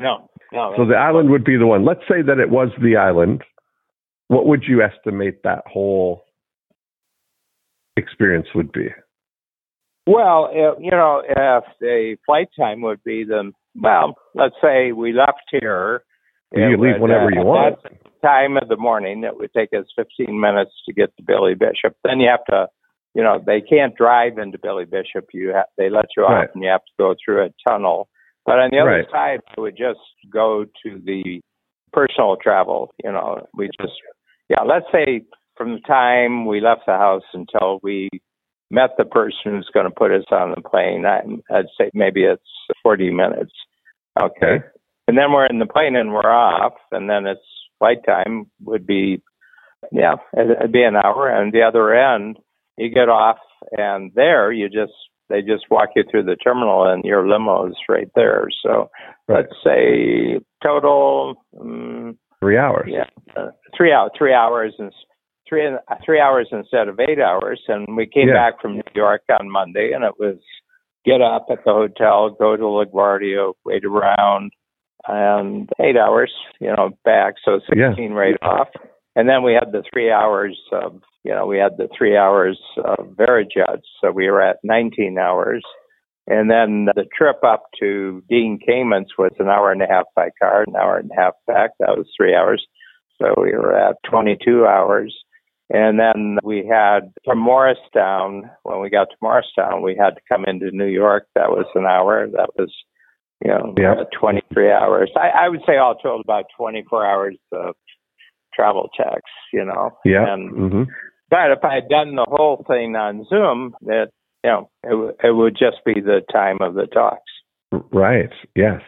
no, no. So the island would be the one. Let's say that it was the island. What would you estimate that whole experience would be? Well, you know, if the flight time would be the well, let's say we left here you leave whenever uh, you want. time of the morning. It would take us 15 minutes to get to Billy Bishop. Then you have to, you know, they can't drive into Billy Bishop. You have, they let you right. off, and you have to go through a tunnel. But on the other right. side, it would just go to the personal travel. You know, we just, yeah, let's say from the time we left the house until we met the person who's going to put us on the plane, I, I'd say maybe it's 40 minutes. Okay. okay and then we're in the plane and we're off, and then it's flight time would be, yeah, it'd be an hour. And the other end, you get off, and there you just they just walk you through the terminal, and your limo's right there. So right. let's say total um, three hours. Yeah, uh, three hours, three hours, and three three hours instead of eight hours. And we came yeah. back from New York on Monday, and it was get up at the hotel, go to LaGuardia, wait around and eight hours, you know, back. So 16 yeah. right off. And then we had the three hours of, you know, we had the three hours of Verijets. So we were at 19 hours. And then the trip up to Dean Kamen's was an hour and a half by car, an hour and a half back. That was three hours. So we were at 22 hours. And then we had from Morristown, when we got to Morristown, we had to come into New York. That was an hour. That was you know, yep. uh, 23 hours. I, I would say all told about 24 hours of travel checks, you know. Yeah. And, mm-hmm. But if I had done the whole thing on Zoom, it, you know, it, w- it would just be the time of the talks. Right. Yes.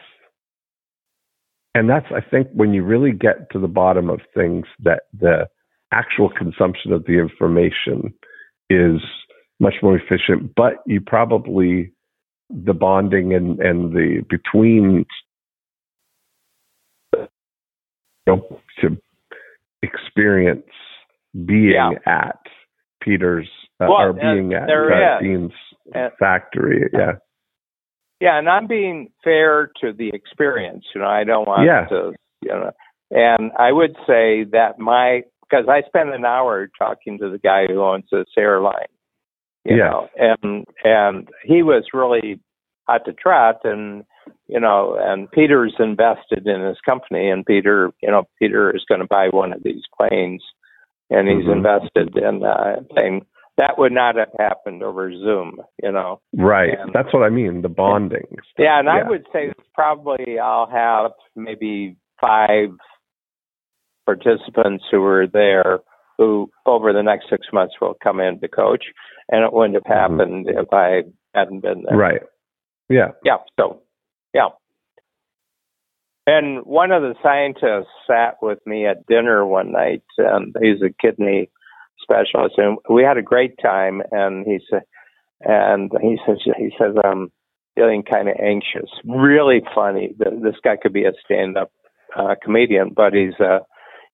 And that's, I think, when you really get to the bottom of things, that the actual consumption of the information is much more efficient, but you probably the bonding and and the between you know to experience being yeah. at Peter's uh, well, or being at uh, Dean's and, factory. Yeah. Yeah, and I'm being fair to the experience. You know, I don't want yeah. to, you know, and I would say that my because I spent an hour talking to the guy who owns this airline, you yeah. know, and and he was really hot to trot, and you know, and Peter's invested in his company, and Peter, you know, Peter is going to buy one of these planes, and he's mm-hmm. invested in uh, thing. that would not have happened over Zoom, you know. Right. And- That's what I mean. The bonding. Yeah, and I would say probably I'll have maybe five participants who are there who over the next six months will come in to coach, and it wouldn't have Mhm. happened if I hadn't been there. Right. Yeah. Yeah. So, yeah. And one of the scientists sat with me at dinner one night, and he's a kidney specialist, and we had a great time. And he said, and he says, he says, I'm feeling kind of anxious. Really funny. This guy could be a stand-up uh, comedian, but he's a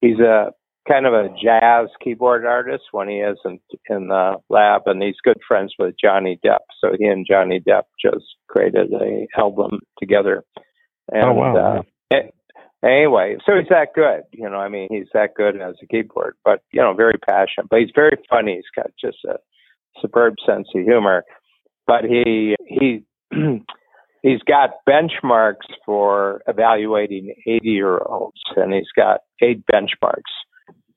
he's a kind of a jazz keyboard artist when he isn't in the lab, and he's good friends with Johnny Depp. So he and Johnny Depp just created a album together. And, oh wow. Uh, a- anyway, so he's that good. You know, I mean, he's that good as a keyboard, but you know, very passionate. But he's very funny. He's got just a superb sense of humor. But he he he's got benchmarks for evaluating 80 year olds, and he's got eight benchmarks.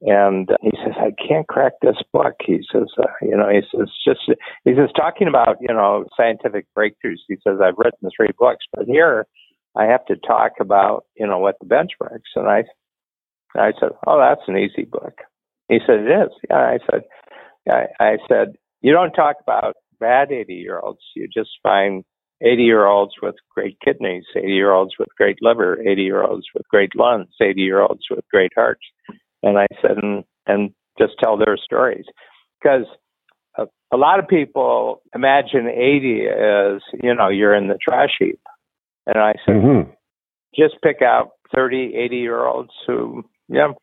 And he says, I can't crack this book. He says, uh, you know, he says, just, he says, talking about, you know, scientific breakthroughs. He says, I've written three books, but here I have to talk about, you know, what the benchmarks. And I, I said, oh, that's an easy book. He said, it is. Yeah. I said, I, I said, you don't talk about bad 80 year olds. You just find 80 year olds with great kidneys, 80 year olds with great liver, 80 year olds with great lungs, 80 year olds with great hearts. And I said, and, and just tell their stories. Because a, a lot of people imagine 80 as, you know, you're in the trash heap. And I said, hmm just pick out 30, 80 year olds who, yeah,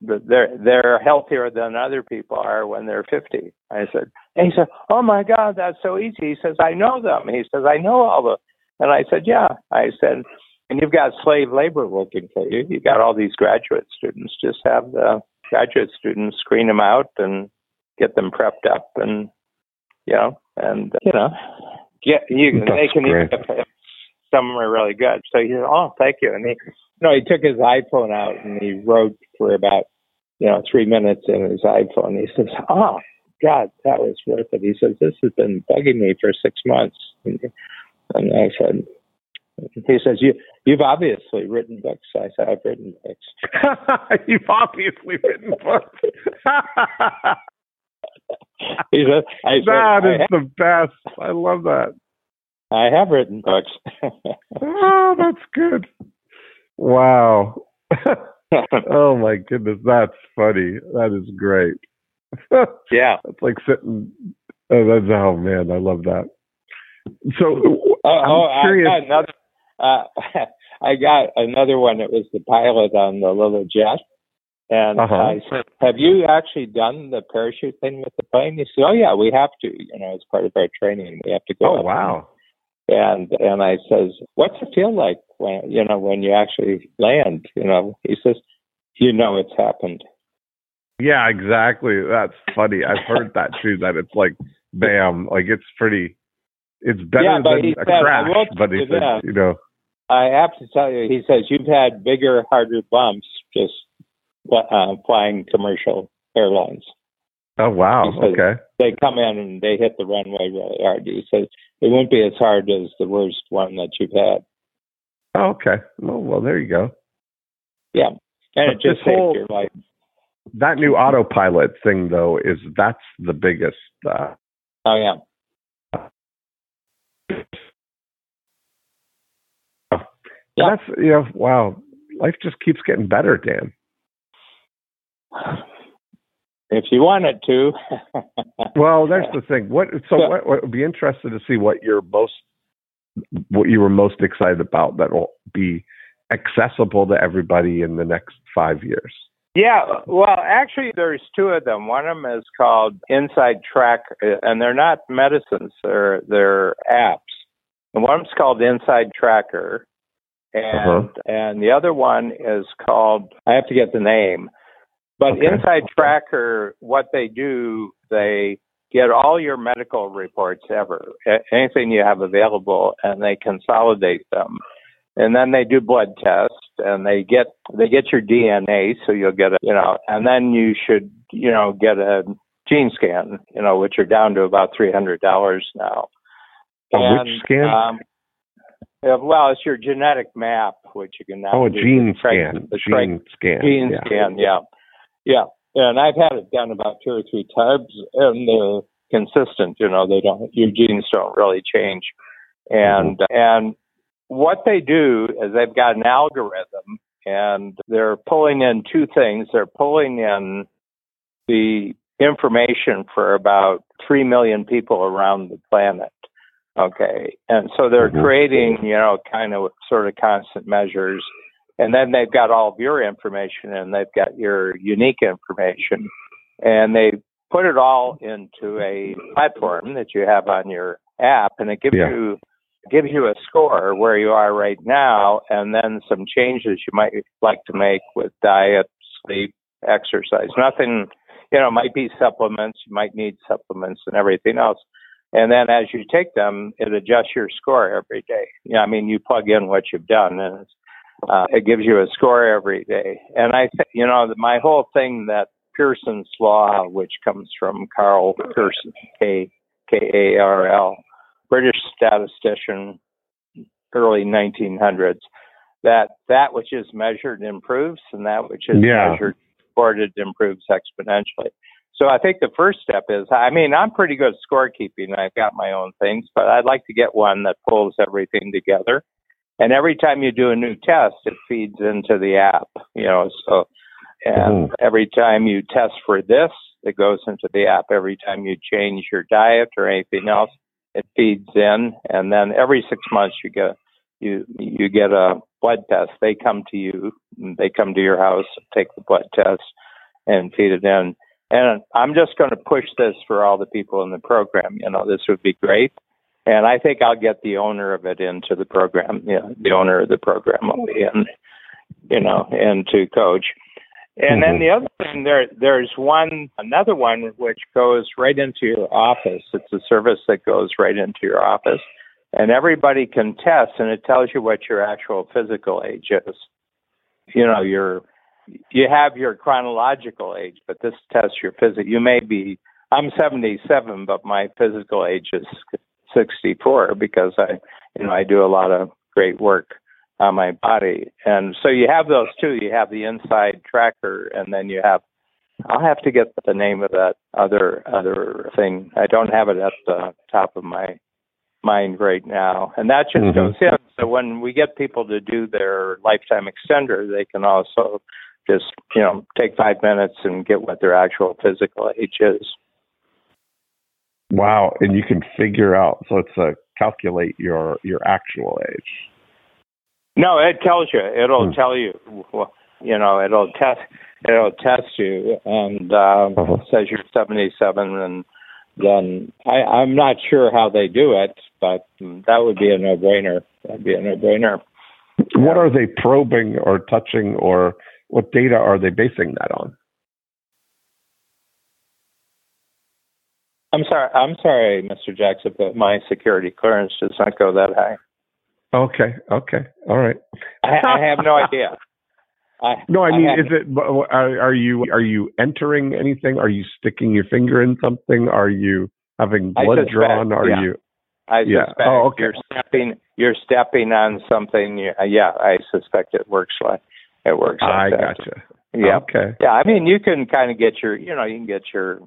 they're they're healthier than other people are when they're 50. I said, and he said, oh my God, that's so easy. He says, I know them. He says, I know all the, and I said, yeah. I said, and you've got slave labor working for you. You've got all these graduate students. Just have the graduate students screen them out and get them prepped up, and you know, and you know, get you. That's they can great. if, if some are really good. So he said, oh, thank you. And he, you know, he took his iPhone out and he wrote for about you know three minutes in his iPhone. He says, oh. God, that was worth it. He says, This has been bugging me for six months. And I said, He says, you, You've obviously written books. I said, I've written books. You've obviously written books. He said, said, that is the best. I love that. I have written books. Oh, that's good. Wow. oh my goodness, that's funny. That is great. yeah. It's like sitting. Oh, that's oh man, I love that. So Oh, oh I'm oh curious. I got another. Uh, I got another one. It was the pilot on the little jet, and Uh-huh. I said, "Have you actually done the parachute thing with the plane?" He said, "Oh yeah, we have to. You know, it's part of our training. We have to go." oh up." wow. And and I says, "What's it feel like when you know when you actually land?" You know, he says, "You know, it's happened." Yeah, exactly. That's funny. I've heard that too. That it's like bam, like it's pretty. It's better Yeah, than a said, crash. But he tell you said, that. you know, I have to tell you, he says you've had bigger, harder bumps just uh, flying commercial airlines. oh wow, okay. They come in and they hit the runway really hard. He says it won't be as hard as the worst one that you've had. Oh, okay. Well, well, there you go. Yeah, and But it just saved whole- your life. That new autopilot thing, though, is that's the biggest. Uh, Oh yeah. Yeah. That's you know, wow. Life just keeps getting better, Dan. If you want it to. Well, there's the thing. What so Yeah. what, what would be interested to see what you're most what you were most excited about that will be accessible to everybody in the next five years. Yeah, well, actually, there's two of them. One of them is called Inside Track, uh, and they're not medicines; they're they're apps. And one's called Inside Tracker, and Uh-huh. and the other one is called I have to get the name, but Okay. Inside Tracker, what they do, they get all your medical reports ever, anything you have available, and they consolidate them and then they do blood tests and they get they get your DNA so you'll get a you know and then you should you know get a gene scan, you know, which are down to about three hundred dollars now. A And, which scan? Um, yeah, well, it's your genetic map, which you can now oh, a gene scan. the Gene scan. gene yeah. scan, yeah, yeah. And I've had it done about two or three times, and they're consistent. You know, they don't your genes don't really change. And mm-hmm. and what they do is they've got an algorithm, and they're pulling in two things. They're pulling in the information for about three million people around the planet. Okay, and so they're Mhm. creating, you know, kind of sort of constant measures. And then they've got all of your information and they've got your unique information. And they put it all into a platform that you have on your app and it gives Yeah. you gives you a score where you are right now and then some changes you might like to make with diet sleep exercise. Nothing you know might be supplements. You might need supplements and everything else and then as you take them it adjusts your score every day know i mean you plug in what you've done and it's uh, it gives you a score every day. And I, th- you know, my whole thing that Pearson's law, which comes from Karl Pearson, K K A R L, British statistician, early 1900s, that that which is measured improves, and that which is Yeah. measured recorded improves exponentially. So I think the first step is, I mean, I'm pretty good at scorekeeping. I've got my own things, but I'd like to get one that pulls everything together. And every time you do a new test, it feeds into the app, you know, so, and Mhm. every time you test for this, it goes into the app. Every time you change your diet or anything else, it feeds in. And then every six months you get, you, you get a blood test. They come to you, they come to your house, take the blood test and feed it in. And I'm just going to push this for all the people in the program. You know, this would be great. And I think I'll get the owner of it into the program. You know, the owner of the program will be in, you know, into coach. And then Mhm. the other thing, there, there's one, another one which goes right into your office. It's a service that goes right into your office, and everybody can test, and it tells you what your actual physical age is. You know, your you have your chronological age, but this tests your physical. You may be. I'm 77, but my physical age is 64 because I, you know, I do a lot of great work on my body. And so you have those two. You have the inside tracker, and then you have. I'll have to get the name of that other other thing. I don't have it at the top of my mind right now, and that just Mhm. goes in. So when we get people to do their lifetime extender, they can also just you know take five minutes and get what their actual physical age is. Wow, and you can figure out. So it's a calculate your your actual age. No, it tells you. It'll Hmm. tell you. You know, it'll test. It'll test you and um, Uh-huh. says you're 77, and then I, I'm not sure how they do it, but that would be a no-brainer. That'd be a no-brainer. What are they probing or touching, or what data are they basing that on? I'm sorry. I'm sorry, Mr. Jackson, but my security clearance does not go that high. Okay, okay, all right. I, I have no idea. I, No, I mean, have- is it? Are, are you are you entering anything? Are you sticking your finger in something? Are you having blood suspect, drawn? Are yeah. you? I Yeah. suspect Oh, okay. you're stepping you're stepping on something. you- uh, Yeah, I suspect it works like it works. Like I that. gotcha. Yeah, Okay. yeah. I mean, you can kind of get your, you know, you can get your.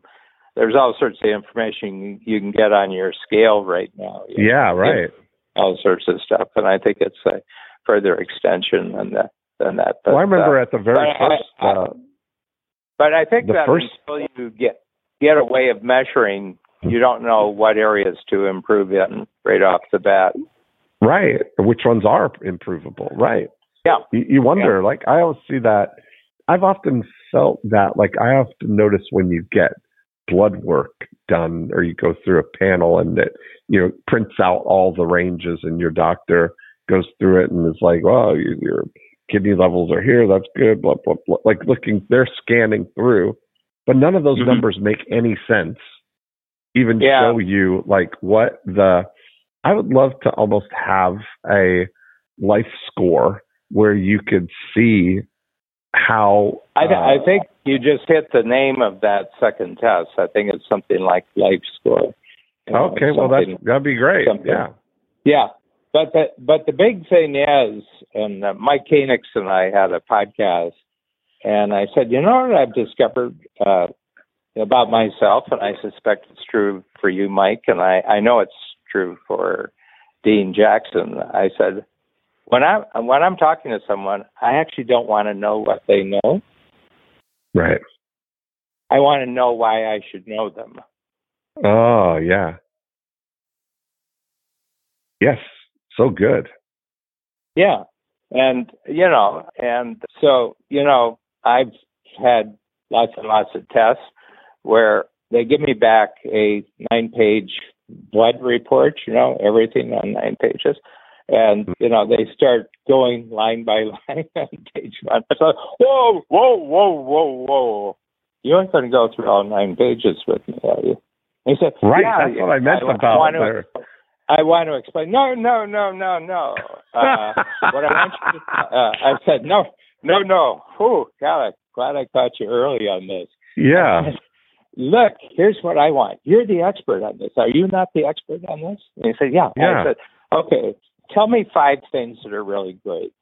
There's all sorts of information you can get on your scale right now. you know, Yeah. Right. all sorts of stuff, and I think it's a further extension than that. Than that. But, Well, I remember uh, at the very I- I- first. I- Uh, but I think that first- until you get get a way of measuring, you don't know what areas to improve in right off the bat. right. Which ones are improvable? Right. Yeah. You, you wonder. Like I always see that. I've often felt that. Like I often notice when you get blood work done, or you go through a panel and it you know prints out all the ranges, and your doctor goes through it and is like, "Well, you, your kidney levels are here. That's good." Blah blah blah. Like looking, they're scanning through, but none of those Mhm. numbers make any sense. Even Yeah. show you like what the. I would love to almost have a life score where you could see how I, uh, I think you just hit the name of that second test. I think it's something like life score. You know, okay well that's that'd be great something. yeah Yeah, but the but the big thing is, and uh, Mike Koenigs and I had a podcast, and I said, you know what I've discovered uh, about myself, and I suspect it's true for you, Mike, and I I know it's true for Dean Jackson. I said, when I when I'm talking to someone, I actually don't want to know what they know. right I want to know why I should know them. oh yeah yes so good Yeah. And, you know, and so, you know, I've had lots and lots of tests where they give me back a nine page blood report, you know, everything on nine pages. And, you know, they start going line by line on page one. I thought, whoa, whoa, whoa, whoa, whoa. You aren't going to go through all nine pages with me, are you? And he said, right yeah, that's what i meant I, about want to. I want to explain. No, no, no, no, no. Uh, what I want you to, uh, I said, no, no, no. Whew, God, I'm glad I caught you early on this. yeah Look, here's what I want. You're the expert on this. Are you not the expert on this? And he said, yeah. Yeah. I said, okay, tell me five things that are really great.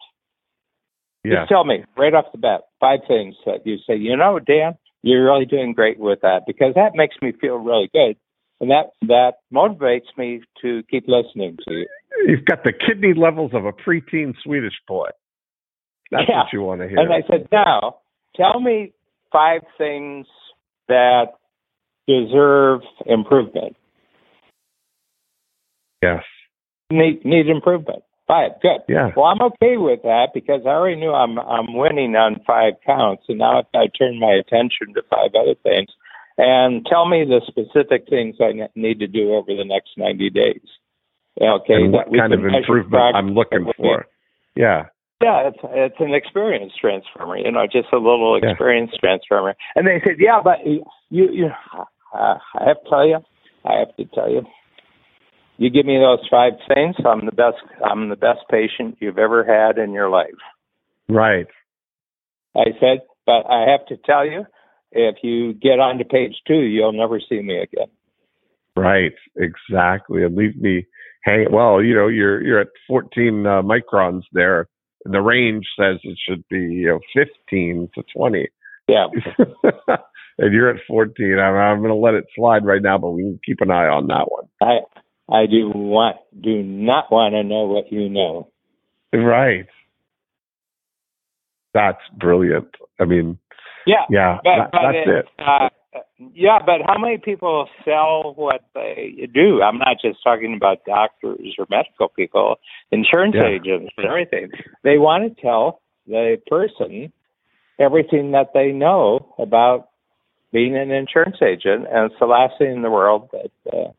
yeah Just tell me right off the bat five things that you say, you know, Dan, you're really doing great with that because that makes me feel really good. And that that motivates me to keep listening to you. You've got the kidney levels of a preteen Swedish boy. That's Yeah. what you want to hear. And I said, now tell me five things that deserve improvement. yes. Need need improvement. Five. Good. Yeah. Well, I'm okay with that because I already knew I'm I'm winning on five counts, and now if to turn my attention to five other things. And tell me the specific things I need to do over the next 90 days. Okay. and what kind of improvement I'm looking for. Yeah. Yeah, it's it's an experience transformer, you know, just a little Yeah. experience transformer. And they said, yeah, but you you, uh, I have to tell you, I have to tell you, you give me those five things, I'm the best. I'm the best patient you've ever had in your life. Right. I said, but I have to tell you, if you get on to page two, you'll never see me again. Right. Exactly. And leave me hanging. Well, you know, you're you're at 14 uh, microns there. And the range says it should be you know 15 to 20. Yeah, and you're at 14. I'm, I'm going to let it slide right now, but we can keep an eye on that one. I I do want do not want to know what you know. Right. That's brilliant. I mean, Yeah, yeah, but, that- but that's it. Uh, yeah, but how many people sell what they do? I'm not just talking about doctors or medical people, insurance Yeah. agents and everything. They want to tell the person everything that they know about being an insurance agent, and it's the last thing in the world that the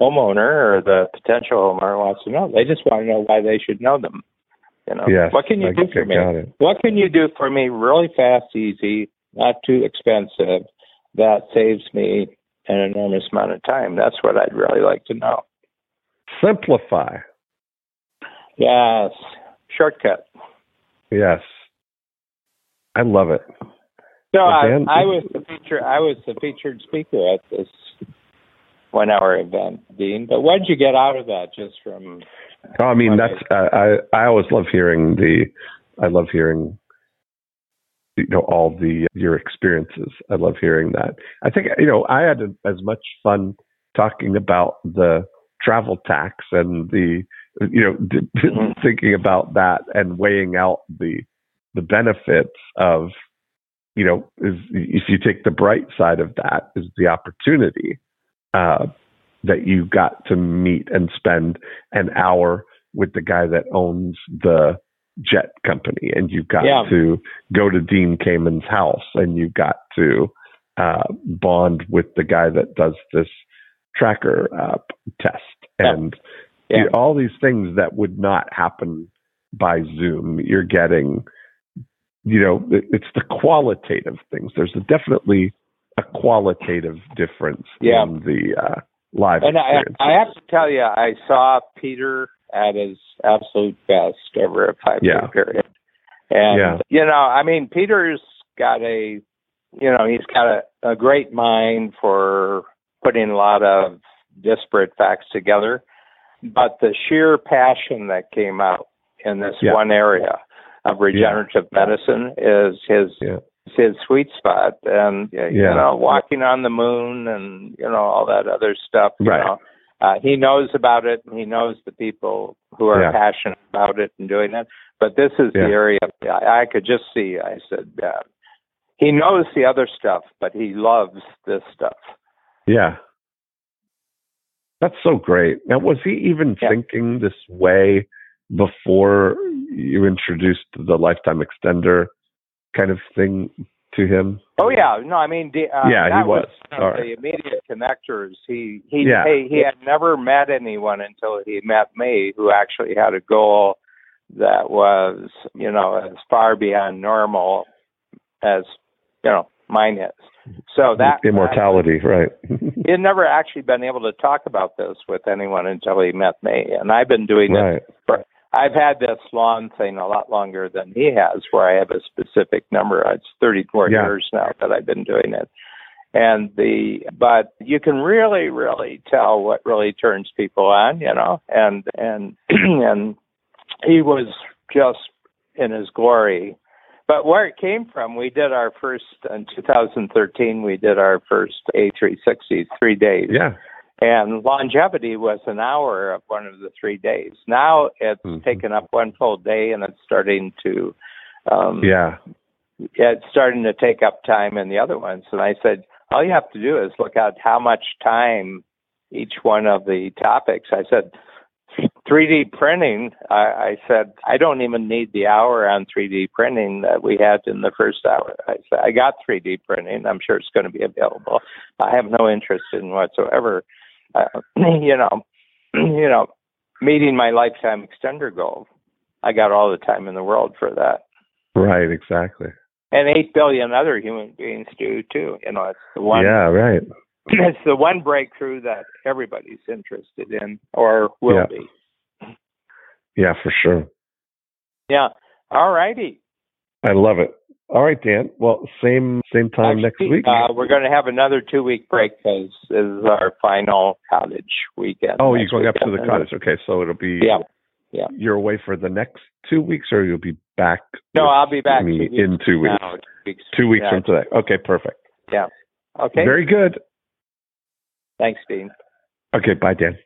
homeowner or the potential homeowner wants to know. They just want to know why they should know them. You know, Yes, what can you I do for I me? What can you do for me really fast, easy, not too expensive, that saves me an enormous amount of time? That's what I'd really like to know. Simplify. Yes. Shortcut. Yes. I love it. So I, I was the feature I was the featured speaker at this one hour event, Dean. But what did you get out of that just from Oh, I mean, that's uh, I. I always love hearing the. I love hearing, you know, all the your experiences. I love hearing that. I think you know I had as much fun talking about the travel tax and the you know d- Mhm. thinking about that and weighing out the the benefits of you know is if you take the bright side of that is the opportunity uh, that you got to meet and spend an hour with the guy that owns the jet company and you got Yeah. to go to Dean Kamen's house and you got to uh, bond with the guy that does this tracker uh, test and Yeah. you- all these things that would not happen by Zoom. You're getting, you know, it, it's the qualitative things. There's a, definitely a qualitative difference Yeah. in the uh, live And I. I have to tell you, I saw Peter at his absolute best over a five year period. And Yeah. you know, I mean, Peter's got a, you know, he's got a, a great mind for putting a lot of disparate facts together, but the sheer passion that came out in this Yeah. one area of regenerative medicine is his Yeah. his sweet spot and uh, you know walking on the moon and you know all that other stuff you Right. know uh, he knows about it and he knows the people who are Yeah. passionate about it and doing it but this is Yeah. the area I, I could just see i said yeah he knows the other stuff but he loves this stuff Yeah. That's so great. Now, was he even Yeah. thinking this way before you introduced the lifetime extender kind of thing to him? Oh yeah, no, I mean, uh, Yeah, he that was. one of the immediate connectors. He he Yeah. he, he had never met anyone until he met me, who actually had a goal that was, you know, as far beyond normal as you know mine is. So that immortality, right? he had never actually been able to talk about this with anyone until he met me, and I've been doing it right. I've had this lawn thing a lot longer than he has, where I have a specific number. It's 34 Yeah. years now that I've been doing it. And the, but you can really, really tell what really turns people on, you know, and, and, and he was just in his glory. But where it came from, we did our first, in 2013, we did our first A360, three days Yeah. And longevity was an hour of one of the three days. Now it's Mhm. taken up one full day, and it's starting to, um, Yeah. yeah, it's starting to take up time in the other ones. And I said, all you have to do is look at how much time each one of the topics. I said, 3D printing. I, I said, I don't even need the hour on 3D printing that we had in the first hour. I said, I got 3D printing. I'm sure it's going to be available. I have no interest in whatsoever. Uh, you know, you know, meeting my lifetime extender goal. I got all the time in the world for that Right. Exactly. and eight billion other human beings do too. You know, it's the one Yeah. Right. it's the one breakthrough that everybody's interested in or will Yeah. be. Yeah. For sure. Yeah. All righty. I love it. All right, Dan. Well, same same time next week. Uh, we're going to have another two week break because this is our final cottage weekend. oh, you're going up to the cottage. Okay, so it'll be Yeah. Yeah. You're away for the next two weeks, or you'll be back. No, I'll be back me two in two weeks. now, two weeks. Two weeks Yeah. from today. Okay, perfect. Yeah. Okay. Very good. Thanks, Dean. Okay, bye, Dan.